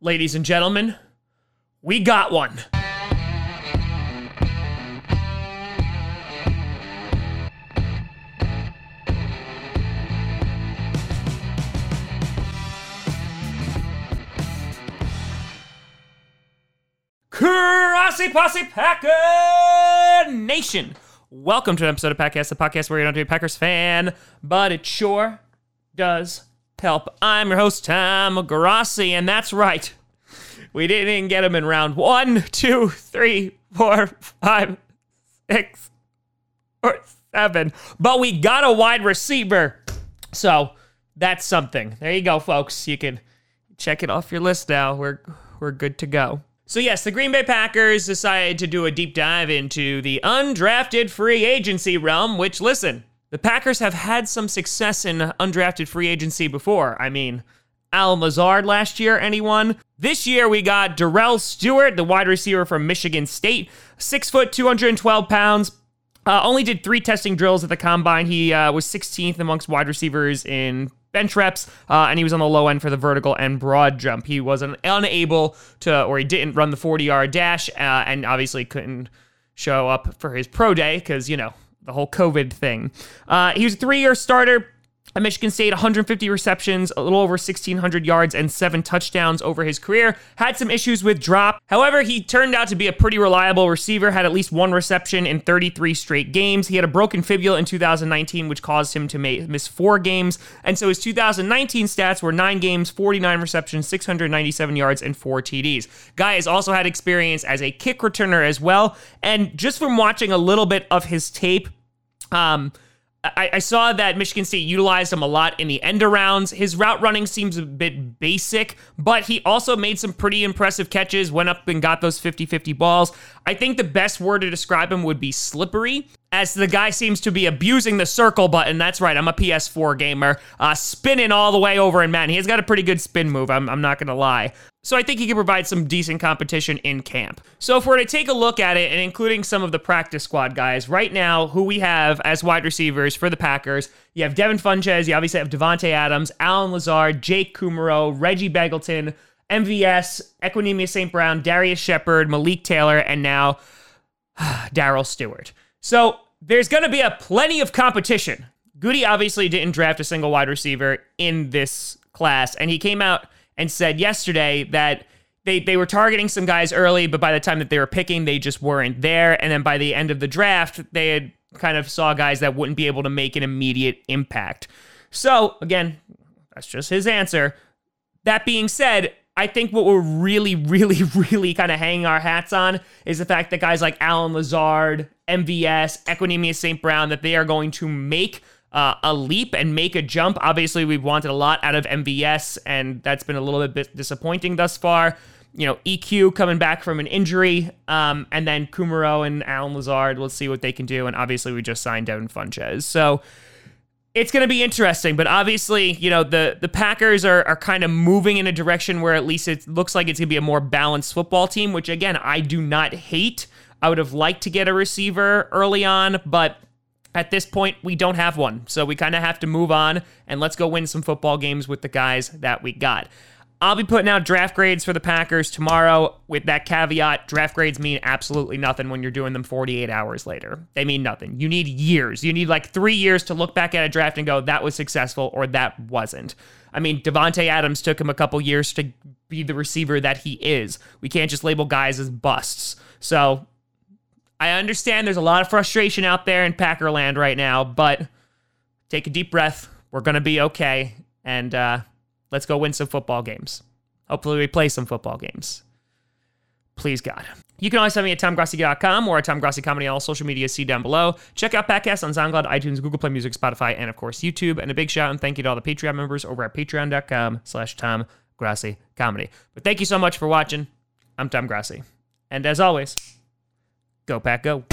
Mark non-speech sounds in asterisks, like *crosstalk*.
ladies and gentlemen, we got one. Grossi Posse Packer Nation. Welcome to an episode of Packcast, the podcast where you're not a Packers fan, but it sure does help. I'm your host, Tom Grossi, and that's right. We didn't get him in round one, two, three, four, five, six, or seven, but we got a wide receiver. So that's something. There you go, folks. You can check it off your list now. We're we're good to go. So yes, the Green Bay Packers decided to do a deep dive into the undrafted free agency realm, which listen, the Packers have had some success in undrafted free agency before. I mean, Al Lazard last year, anyone? This year we got Darrell Stewart, the wide receiver from Michigan State, six foot, 212 pounds. Uh, only did three testing drills at the combine. He uh, was 16th amongst wide receivers in bench reps, uh, and he was on the low end for the vertical and broad jump. He was an, unable to, or he didn't run the 40 yard dash, uh, and obviously couldn't show up for his pro day because, you know, the whole COVID thing. Uh, he was a three year starter at Michigan State, 150 receptions, a little over 1,600 yards, and seven touchdowns over his career. Had some issues with drop. However, he turned out to be a pretty reliable receiver, had at least one reception in 33 straight games. He had a broken fibula in 2019, which caused him to miss four games. And so his 2019 stats were nine games, 49 receptions, 697 yards, and four TDs. Guy has also had experience as a kick returner as well. And just from watching a little bit of his tape, um, I, I, saw that Michigan State utilized him a lot in the end arounds. His route running seems a bit basic, but he also made some pretty impressive catches, went up and got those 50 50 balls. I think the best word to describe him would be slippery, as the guy seems to be abusing the circle button. That's right, I'm a PS4 gamer, uh, spinning all the way over. And man, he's got a pretty good spin move, I'm, I'm not going to lie. So I think he can provide some decent competition in camp. So if we're to take a look at it and including some of the practice squad guys, right now, who we have as wide receivers for the Packers, you have Devin Funchess, you obviously have Davante Adams, Allen Lazard, Jake Kumerow, Reggie Begelton, MVS, Equanimeous St. Brown, Darrius Shepherd, Malik Taylor, and now *sighs* Darrell Stewart. So there's going to be a plenty of competition. Gutey obviously didn't draft a single wide receiver in this class, and he came out and said yesterday that they, they were targeting some guys early, but by the time that they were picking, they just weren't there. And then by the end of the draft, they had kind of saw guys that wouldn't be able to make an immediate impact. So, again, that's just his answer. That being said, I think what we're really, *laughs* really, really kind of hanging our hats on is the fact that guys like Allen Lazard, MVS, Equanimeous St. Brown, that they are going to make uh, a leap and make a jump. Obviously, we've wanted a lot out of MVS, and that's been a little bit disappointing thus far. You know, EQ coming back from an injury, um, and then Kumerow and Allen Lazard. Let's see what they can do. And obviously, we just signed Devin Funchess. So it's going to be interesting. But obviously, you know, the the Packers are are kind of moving in a direction where at least it looks like it's going to be a more balanced football team. Which again, I do not hate. I would have liked to get a receiver early on, but at this point, we don't have one. So we kind of have to move on and let's go win some football games with the guys that we got. I'll be putting out draft grades for the Packers tomorrow with that caveat. Draft grades mean absolutely nothing when you're doing them 48 hours later. They mean nothing. You need years. You need like three years to look back at a draft and go, that was successful or that wasn't. I mean, Davante Adams took him a couple years to be the receiver that he is. We can't just label guys as busts. So I understand there's a lot of frustration out there in Packerland right now, but take a deep breath. We're going to be okay. And uh, let's go win some football games. Hopefully, we play some football games. Please, God. You can always find me at TomGrossi.com or at Tom on all social media. See down below. Check out Packcast on SoundCloud, iTunes, Google Play Music, Spotify, and of course YouTube. And a big shout and thank you to all the Patreon members over at patreon.com slash Tom Comedy. But thank you so much for watching. I'm Tom Grossi. And as always, Go Pack Go.